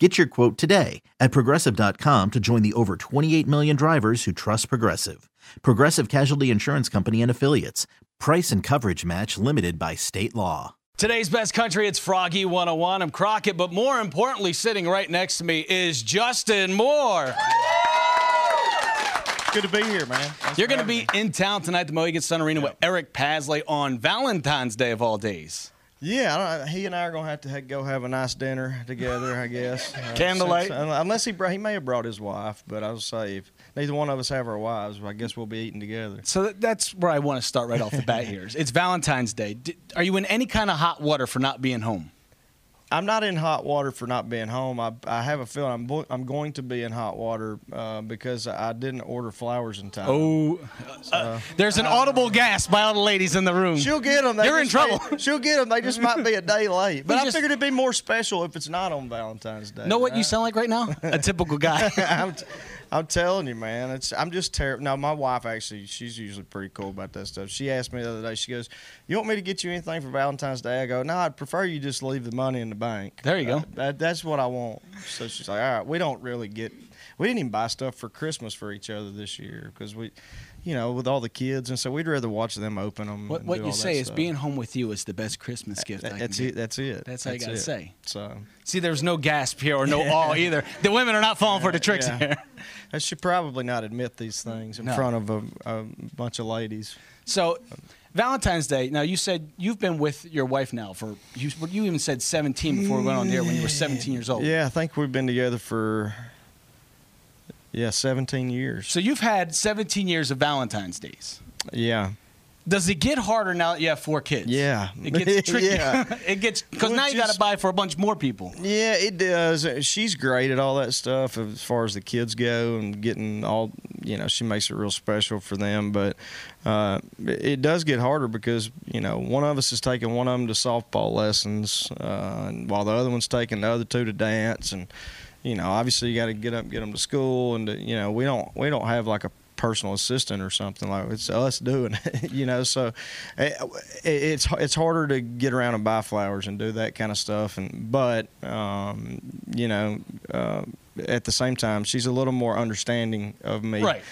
Get your quote today at progressive.com to join the over 28 million drivers who trust Progressive. Progressive Casualty Insurance Company and Affiliates. Price and coverage match limited by state law. Today's best country, it's Froggy 101. I'm Crockett, but more importantly, sitting right next to me is Justin Moore. Good to be here, man. Thanks You're going to be me. in town tonight at the Mohegan Sun Arena with Eric Paslay on Valentine's Day of all days. Yeah, I don't, he and I are gonna have to ha- go have a nice dinner together, I guess. Uh, Candlelight? since- unless he brought, he may have brought his wife, but I will say if neither one of us have our wives, I guess we'll be eating together. So that- that's where I want to start right off the bat here. It's Valentine's Day. D- Are you in any kind of hot water for not being home? I'm not in hot water for not being home. I, I have a feeling I'm bo- I'm going to be in hot water uh, because I didn't order flowers in time. Oh, uh, there's an audible gasp by all the ladies in the room. She'll get them. You're in trouble. she'll get them. They just might be a day late. But You I just- figured it'd be more special if it's not on Valentine's Day. know what you sound like right now? A typical guy. I'm, t- I'm telling you, man. It's I'm just terrible. Now, my wife actually, she's usually pretty cool about that stuff. She asked me the other day. She goes, "You want me to get you anything for Valentine's Day?" I go, "No, I'd prefer you just leave the money in the bank." There you go. Uh, that, that's what I want. So she's like, "All right, we don't really get. We didn't even buy stuff for Christmas for each other this year because we." You know, with all the kids, and so we'd rather watch them open them. What, and what do you all say is stuff. being home with you is the best Christmas gift. I can That's get. it. That's it. That's how you gotta it. say. So See, there's no gasp here or no awe either. The women are not falling for the tricks Yeah. here. I should probably not admit these things in No. front of a, a bunch of ladies. So, Valentine's Day. Now, you said you've been with your wife now for you. You even said 17 before we went on the air when you were 17 years old. Yeah, I think we've been together for yeah, 17 years. So you've had 17 years of Valentine's days. Yeah. Does it get harder now that you have four kids? Yeah. It gets tricky. Yeah. it gets because now you got to buy for a bunch more people. Yeah, it does. She's great at all that stuff as far as the kids go and getting all, you know, she makes it real special for them. But uh, it it does get harder because, you know, one of us is taking one of them to softball lessons uh, while the other one's taking the other two to dance. And, you know, obviously you got to get up get them to school. And, to, you know, we don't, we don't have like a personal assistant or something like it's us doing it you know so it, it's it's harder to get around and buy flowers and do that kind of stuff and but um, you know uh, at the same time she's a little more understanding of me Right.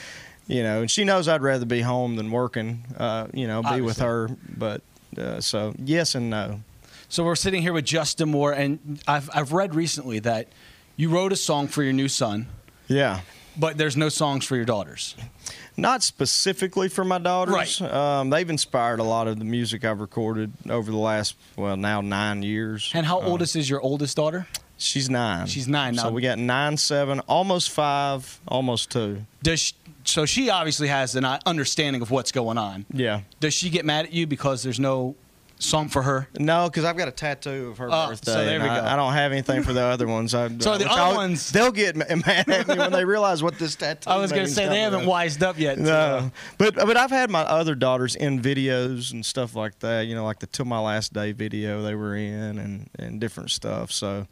you know and she knows I'd rather be home than working uh, you know be with her but uh, so yes and no So we're sitting here with Justin Moore, and I've I've read recently that you wrote a song for your new son, yeah but there's no songs for your daughters. Not specifically for my daughters. Right. Um, they've inspired a lot of the music I've recorded over the last, well, now nine years. And how Uh, oldest is your oldest daughter? She's nine. She's nine So we got nine, seven, almost five, almost two. Does she, so she obviously has an uh, understanding of what's going on. Yeah. Does she get mad at you because there's no song for her? No, because I've got a tattoo of her Oh, birthday. so there we I, go. I don't have anything for the other ones. I, So the other I'll- ones- they'll get mad at me when they realize what this tattoo. I was going to say they haven't wised up yet. uh, No, but but I've had my other daughters in videos and stuff like that. You know, like the "Till My Last Day" video they were in, and and different stuff. So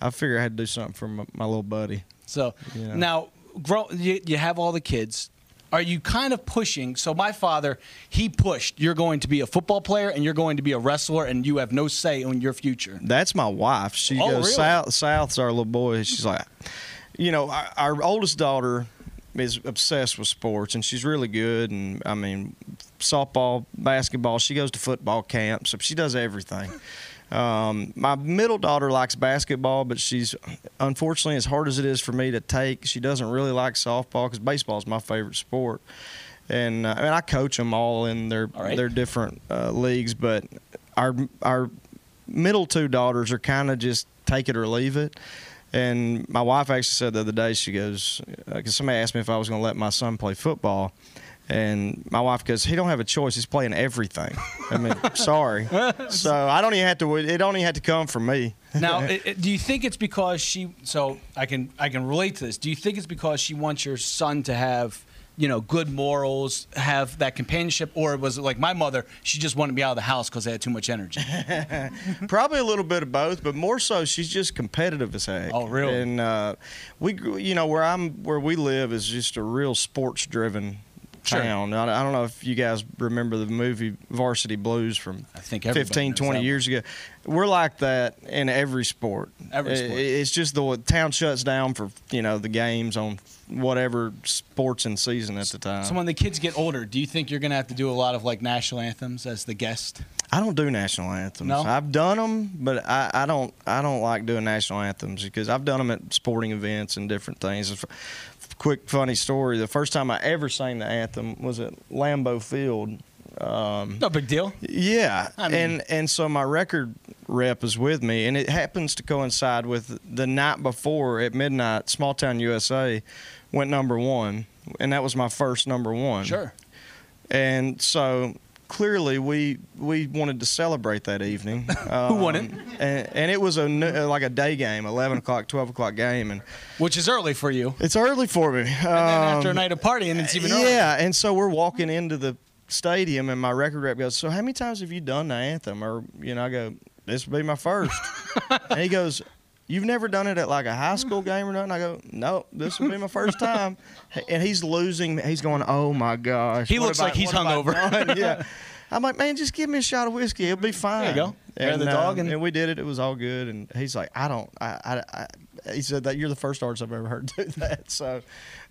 I figured I had to do something for my, my little buddy. So Yeah. now, grow, you, you have all the kids. Are you kind of pushing? So my father, he pushed. You're going to be a football player and you're going to be a wrestler, and you have no say in your future. That's my wife. She Oh, goes really? south. South's our little boy. She's like, you know, our, our oldest daughter is obsessed with sports, and she's really good. And I mean, softball, basketball. She goes to football camps. So she does everything. Um, my middle daughter likes basketball, but she's unfortunately as hard as it is for me to take. She doesn't really like softball because baseball is my favorite sport. And uh, I mean, I coach them all in their All right. their different uh, leagues, but our our middle two daughters are kind of just take it or leave it. And my wife actually said the other day, she goes, because somebody asked me if I was going to let my son play football. And my wife goes, he don't have a choice. He's playing everything. I mean, sorry. So I don't even have to. It don't even have to come from me. Now, it, it- do you think it's because she? So I can I can relate to this. Do you think it's because she wants your son to have you know, good morals, have that companionship, or was it like my mother? She just wanted me out of the house because I had too much energy. Probably a little bit of both, but more so, she's just competitive as heck. Oh, really? And uh, we, you know, where I'm, where we live is just a real sports-driven Sure. town. I, I don't know if you guys remember the movie Varsity Blues from I think everybody 15, 20 years ago. We're like that in every sport. Every sport. It's just the town shuts down for you know the games on whatever sports in season at the time. so when the kids get older, do you think you're going to have to do a lot of like national anthems as the guest? I don't do national anthems. No? I've done them, but I, I don't. I don't like doing national anthems because I've done them at sporting events and different things. Quick funny story: the first time I ever sang the anthem was at Lambeau Field. Um, No big deal. yeah, I mean- and and so my record rep is with me, and it happens to coincide with the night before at midnight. Small Town USA went number one, and that was my first number one. Sure. And so clearly we we wanted to celebrate that evening. Who won it? Um, And, and it was a n- like a day game, eleven o'clock, twelve o'clock game, and Which is early for you. it's early for me. And then after a night of partying, it's even earlier. Yeah, and so we're walking into the stadium, and my record rep goes, "So how many times have you done the anthem?" Or you know, I go, "This will be my first. and he goes. You've never done it at like a high school game or nothing? I go, no, this will be my first time. And he's losing. He's going, oh my gosh. He what looks like he's what have I hungover. done?" yeah. I'm like, man, just give me a shot of whiskey. It'll be fine. There you go. And, the uh, dog and- and we did it. It was all good. And he's like, I don't. I, I, I he said that you're the first artist I've ever heard do that. So,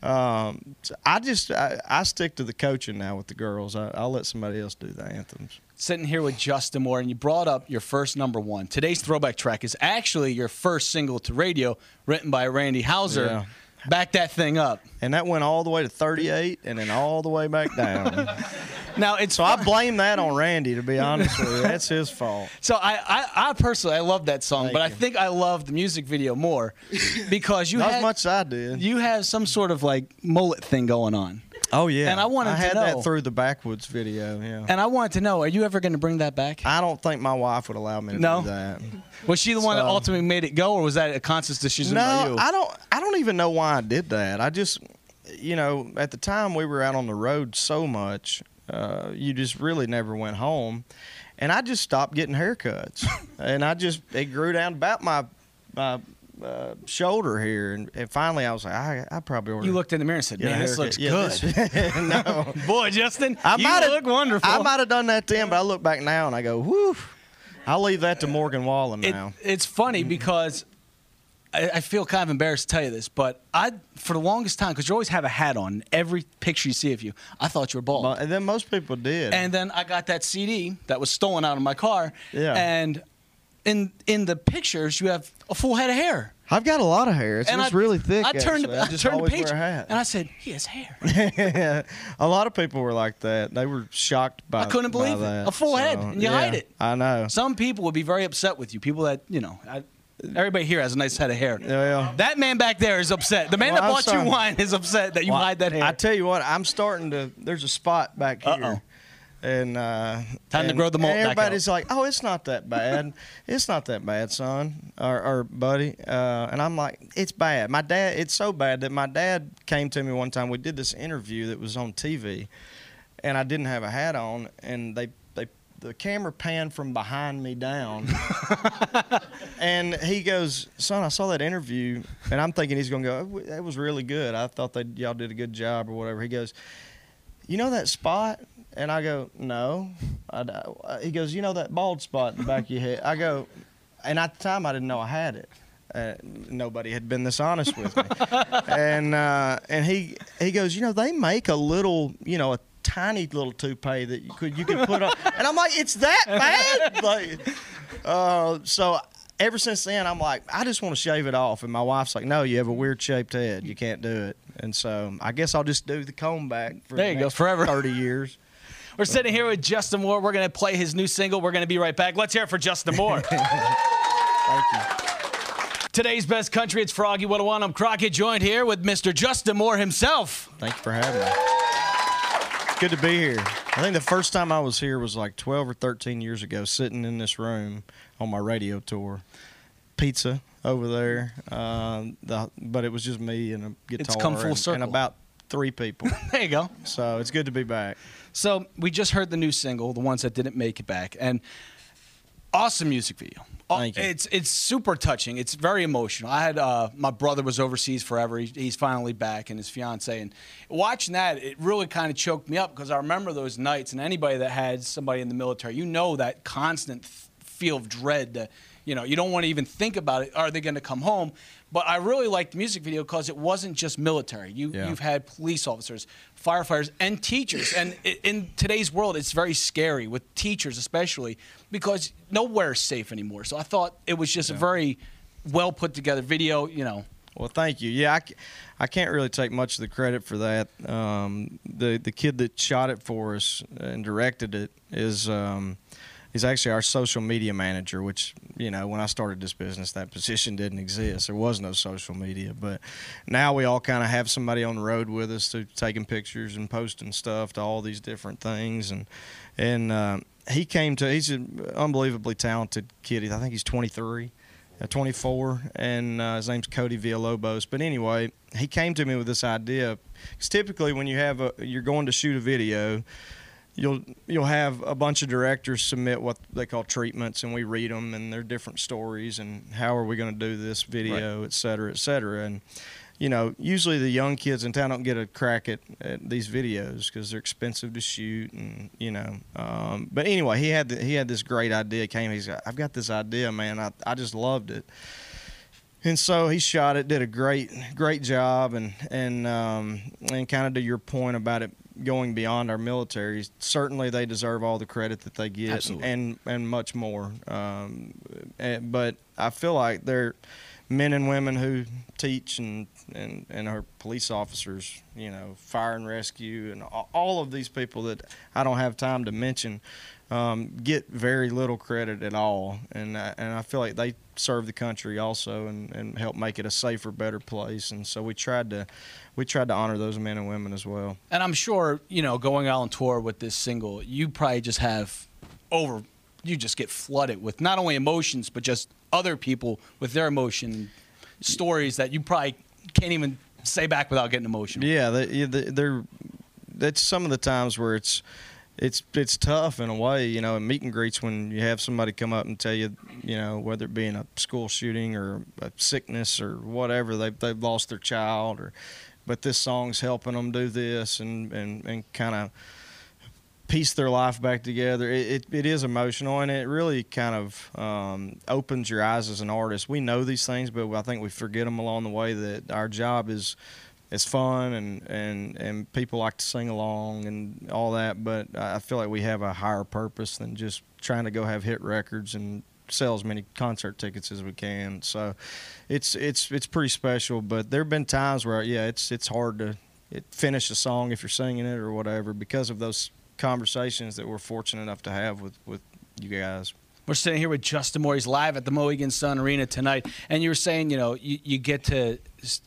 um, so I just I, I stick to the coaching now with the girls. I, I'll let somebody else do the anthems. Sitting here with Justin Moore, and you brought up your first number one. Today's throwback track is actually your first single to radio, written by Randy Houser. Yeah. Back that thing up. And that went all the way to 38 and then all the way back down. Now it's so I blame that on Randy. To be honest with you, that's his fault. So I, I, I personally I love that song, Thank but I think I love the music video more because you Not had, as much as I did. you have some sort of like mullet thing going on, oh yeah. and I wanted I to had know- that through the backwoods video. Yeah. and I wanted to know: Are you ever going to bring that back? I don't think my wife would allow me to No? do that. Was she the one that ultimately made it go, or was that a conscious decision No, you? I don't. I don't even know why I did that. I just, you know, at the time we were out on the road so much, uh, you just really never went home, and I just stopped getting haircuts, and I just it grew down about my my uh, shoulder here, and, and finally I was like, I, I probably ordered. you looked in the mirror and said, "Man, this looks Yeah, good." this- no. Boy, Justin, I you might have- look wonderful. I might have done that then, but I look back now and I go, whew. I'll leave that to Morgan Wallen It- now. it's funny because I, I feel kind of embarrassed to tell you this, but I, for the longest time, because you always have a hat on every picture you see of you, I thought you were bald. And then most people did. And then I got that CD that was stolen out of my car. Yeah. And in in the pictures, you have a full head of hair. I've got a lot of hair. It's and just I, really thick. I turned, actually. the, I turned the page, wear a hat. and I said, "He has hair." a lot of people were like that. They were shocked by. I couldn't believe it. A full head, and you yeah, hide it. I know. Some people would be very upset with you. People that you know, I, everybody here has a nice head of hair. Well, That man back there is upset. The man Well, that bought you wine is upset that you well, hide that hair. I tell you what, I'm starting to. There's a spot back here. Uh-oh. And uh, Time to grow the and back everybody's like, "Oh, it's not that bad. it's not that bad, son or, or buddy." Uh, and I'm like, "It's bad." My dad. It's so bad that my dad came to me one time. We did this interview that was on TV, and I didn't have a hat on, and they they the camera panned from behind me down, and he goes, "Son, I saw that interview," and I'm thinking he's gonna go, "Oh, "That was really good. I thought that y'all did a good job or whatever." He goes, "You know that spot?" And I go, "No." I, uh, he goes, "You know that bald spot in the back of your head?" I go, and at the time I didn't know I had it. Uh, nobody had been this honest with me, and uh, and he he goes, you know, they make a little, you know, a tiny little toupee that you could you could put on, and I'm like, it's that bad, like, uh, so. Ever since then, I'm like, I just want to shave it off, and my wife's like, No, you have a weird shaped head, you can't do it, and so I guess I'll just do the comb back for There the you go, forever. thirty years. We're sitting here with Justin Moore. We're going to play his new single. We're going to be right back. Let's hear it for Justin Moore. Thank you. Today's best country. It's Froggy 101. I'm Crockett, joined here with Mr. Justin Moore himself. Thank you for having me. It's good to be here. I think the first time I was here was like 12 or 13 years ago, sitting in this room on my radio tour. Pizza over there, uh, the, but it was just me and a guitar. come full and, circle. and about three people. There you go. so it's good to be back. So we just heard the new single, the ones that didn't make it back, and awesome music video. Thank you. It's it's super touching. It's very emotional. I had uh, my brother was overseas forever. He, he's finally back, and his fiance. And watching that, it really kind of choked me up because I remember those nights. And anybody that had somebody in the military, you know that constant feel of dread. That you know you don't want to even think about it. Are they going to come home? But I really liked the music video because it wasn't just military. You Yeah. you've had police officers, firefighters, and teachers. And in today's world, it's very scary with teachers, especially because nowhere is safe anymore. So I thought it was just a very well put together video. You know, Well, thank you. Yeah, I, I can't really take much of the credit for that. Um, the the kid that shot it for us and directed it is um, is actually our social media manager. Which you know, when I started this business, that position didn't exist. There was no social media, but now we all kind of have somebody on the road with us to taking pictures and posting stuff to all these different things and and. Uh, he came to. He's an unbelievably talented kid. I think he's 23 at 24, and uh, his name's Cody Villalobos. But anyway, he came to me with this idea. Because typically, when you have a, you're going to shoot a video, you'll you'll have a bunch of directors submit what they call treatments, and we read them, and they're different stories, and how are we going to do this video, et cetera, et cetera, and. You know, usually the young kids in town don't get a crack at, at these videos because they're expensive to shoot, and you know. Um, but anyway, he had the, he had this great idea. Came, he's got, I've got this idea, man. I I just loved it. And so he shot it, did a great, great job, and and um, and kind of to your point about it going beyond our military, certainly they deserve all the credit that they get, Absolutely. and and much more. Um, eh, but I feel like they're men and women who teach and and and are police officers, you know, fire and rescue, and all of these people that I don't have time to mention um, get very little credit at all, and I, and I feel like they serve the country also and, and help make it a safer, better place. And so we tried to we tried to honor those men and women as well. and I'm sure you know going out on tour with this single, you probably just have over. You just get flooded with not only emotions, but just other people with their emotion stories that you probably can't even say back without getting emotional. Yeah, they, they're that's some of the times where it's it's it's tough in a way, you know, in meet and greets when you have somebody come up and tell you, you know, whether it be in a school shooting or a sickness or whatever, they they've lost their child or but this song's helping them do this and and and kind of piece their life back together. It, it, it is emotional and it really kind of um, opens your eyes as an artist. We know these things, but I think we forget them along the way that our job is is fun and, and, and people like to sing along and all that. But I feel like we have a higher purpose than just trying to go have hit records and sell as many concert tickets as we can. So it's it's it's pretty special. But there have been times where yeah, it's it's hard to finish a song if you're singing it or whatever because of those conversations that we're fortunate enough to have with with you guys. We're sitting here with Justin Moore. He's live at the Mohegan Sun Arena tonight, and you were saying, you know, you, you get to,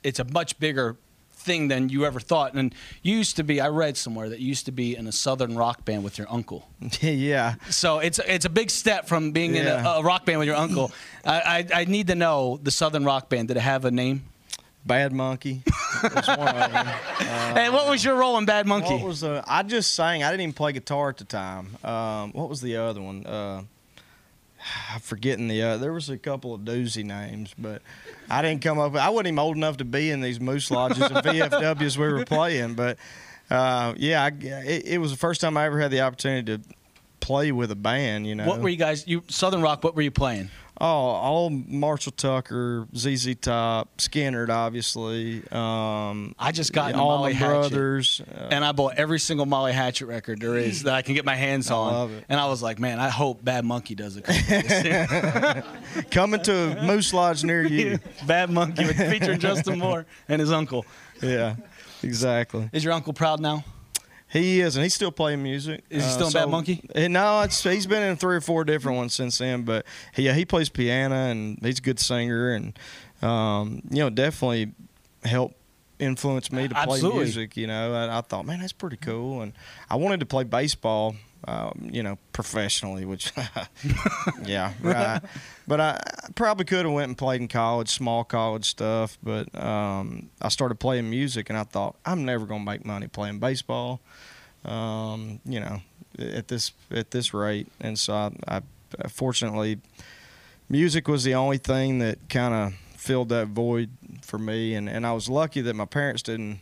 it's a much bigger thing than you ever thought. And you used to be, I read somewhere that you used to be in a southern rock band with your uncle. yeah. So it's it's a big step from being in a, a rock band with your uncle. I, I I need to know the southern rock band. Did it have a name? Bad Monkey was one of them. and what was your role in Bad Monkey? What was uh, I just sang? I didn't even play guitar at the time. Um, what was the other one? Uh, I'm forgetting the. Uh, there was a couple of doozy names, but I didn't come up. I wasn't even old enough to be in these moose lodges and VFWs we were playing. But uh, yeah, I, it, it was the first time I ever had the opportunity to play with a band. You know, what were you guys? You southern rock. What were you playing? Oh, all Marshall Tucker, ZZ Top, Skynyrd, obviously. Um, I just got all Molly my brothers. Uh, and I bought every single Molly Hatchet record there is that I can get my hands on. love it. And I was like, man, I hope Bad Monkey does it. coming to a Moose Lodge near you. Bad Monkey featuring Justin Moore and his uncle. Yeah, exactly. Is your uncle proud now? He is, and he's still playing music. Is he still in Bad Monkey? eh, No, it's, he's been in three or four different ones since then. But he, yeah, he plays piano, and he's a good singer, and um, you know, definitely helped influence me to play Absolutely. music. You know, I, I thought, man, that's pretty cool, and I wanted to play baseball um, you know, professionally, which, yeah, right. But I probably could have went and played in college, small college stuff. But um, I started playing music, and I thought I'm never gonna make money playing baseball. Um, you know, at this at this rate, and so I, I fortunately, music was the only thing that kind of filled that void for me, and, and I was lucky that my parents didn't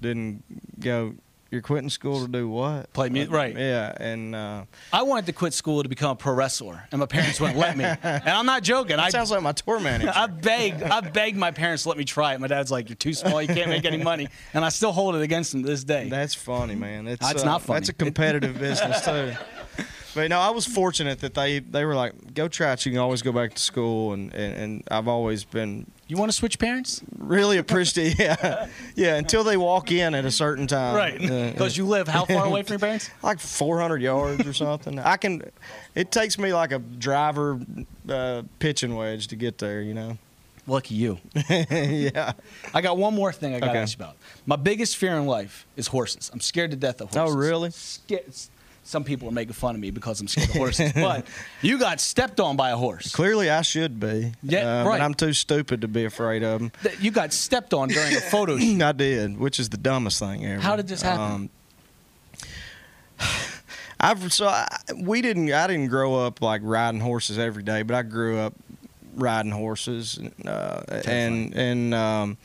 didn't go you're quitting school to do what? Play music, right? Yeah, and uh, I wanted to quit school to become a pro wrestler, and my parents wouldn't let me. And I'm not joking. That I sounds like my tour manager. I begged, I begged my parents to let me try it. My dad's like, "You're too small. You can't make any money," and I still hold it against them to this day. That's funny, man. It's, That's uh, not funny. That's a competitive business too. But no, I was fortunate that they they were like, "Go try it. You can always go back to school," and and, and I've always been you want to switch parents? really appreciate. Yeah, yeah. Until they walk in at a certain time, Right. Uh, Because you live how far away from your parents? like 400 yards or something. I can. It takes me like a driver uh, pitching wedge to get there. You know. Lucky you. yeah. I got one more thing I got to Okay. ask you about. My biggest fear in life is horses. I'm scared to death of horses. Oh, really? Scared. Some people are making fun of me because I'm scared of horses, but you got stepped on by a horse. Clearly, I should be. Yeah, uh, right. But I'm too stupid to be afraid of them. You got stepped on during a photo shoot. I did, which is the dumbest thing ever. How did this happen? Um, I've so I, we didn't. I didn't grow up like riding horses every day, but I grew up riding horses, uh, and and um,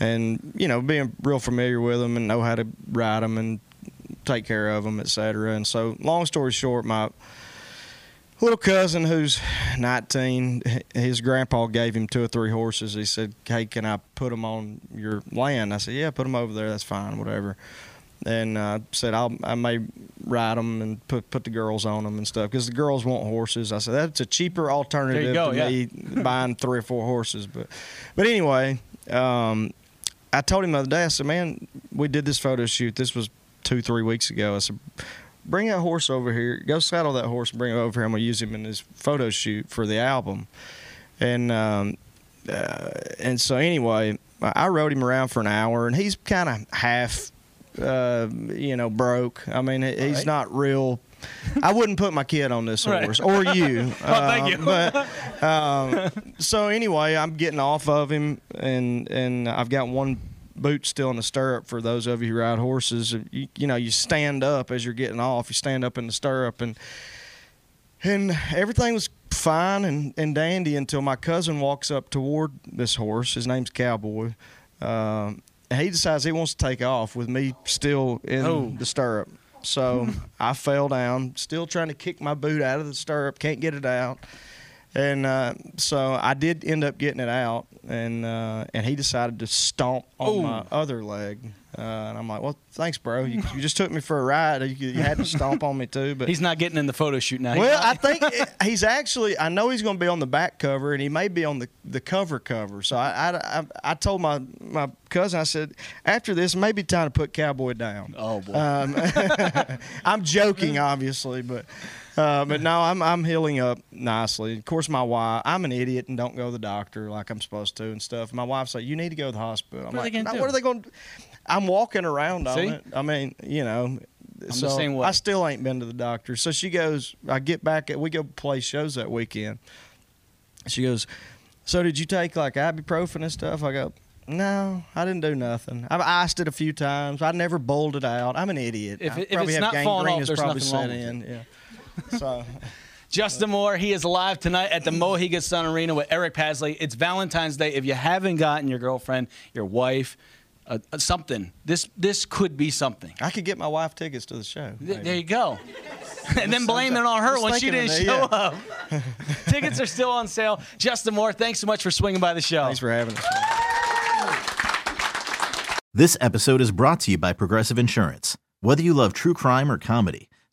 and you know being real familiar with them and know how to ride them and take care of them, et cetera. And so, long story short, my little cousin who's 19 his grandpa gave him two or three horses. He said hey can i put them on your land? I said yeah put them over there. That's fine whatever. And uh, said I'll, i may ride them and put put the girls on them and stuff because the girls want horses. I said that's a cheaper alternative go, to yeah. me buying three or four horses. But but anyway um, i told him the other day i said man we did this photo shoot. This was two three weeks ago i said bring that horse over here. Go saddle that horse and bring him over here. I'm gonna use him in this photo shoot for the album. And um, uh, and so anyway, I rode him around for an hour, and he's kind of half, uh, you know, broke. I mean, he's right. not real. I wouldn't put my kid on this Right. horse or you. Oh, thank you. But um, so anyway, I'm getting off of him, and and I've got one boot still in the stirrup for those of you who ride horses. You, you know, you stand up as you're getting off. You stand up in the stirrup, and and everything was fine and, and dandy until my cousin walks up toward this horse. His name's Cowboy. Um, he decides he wants to take off with me still in Oh. the stirrup. So I fell down, still trying to kick my boot out of the stirrup, can't get it out. And uh, so I did end up getting it out, and uh, and he decided to stomp on Ooh. my other leg. Uh, and I'm like, well, thanks, bro. You, you just took me for a ride. You, you had to stomp on me too. But He's not getting in the photo shoot now. Well, I think it- he's actually. I know he's going to be on the back cover, and he may be on the, the cover cover. So I, I, I, I told my my cousin, I said, after this, maybe time to put Cowboy down. Oh boy. Um, I'm joking, obviously, but uh, but no, I'm I'm healing up nicely. Of course, my wife, I'm an idiot and don't go to the doctor like I'm supposed to and stuff. My wife's like, you need to go to the hospital. I'm What are like, they gonna "No, do?" what are they going? to I'm walking around on See? it. I mean, you know. the so same way. I still ain't been to the doctor. So she goes, I get back at we go play shows that weekend. She goes, So did you take like ibuprofen and stuff? I go, No, I didn't do nothing. I've iced it a few times. I never bowled it out. I'm an idiot. If it- if it's not falling off, there's probably nothing wrong with in. Yeah. So Justin Moore, he is live tonight at the Mohegan Sun Arena with Eric Paslay. It's Valentine's Day. If you haven't gotten your girlfriend, your wife, uh, uh, something, this this could be something. I could get my wife tickets to the show. Th- There you go. and then blame it on her when she thinking didn't of show that, up. Tickets are still on sale. Justin Moore, thanks so much for swinging by the show. Thanks for having us. This episode is brought to you by Progressive Insurance. Whether you love true crime or comedy,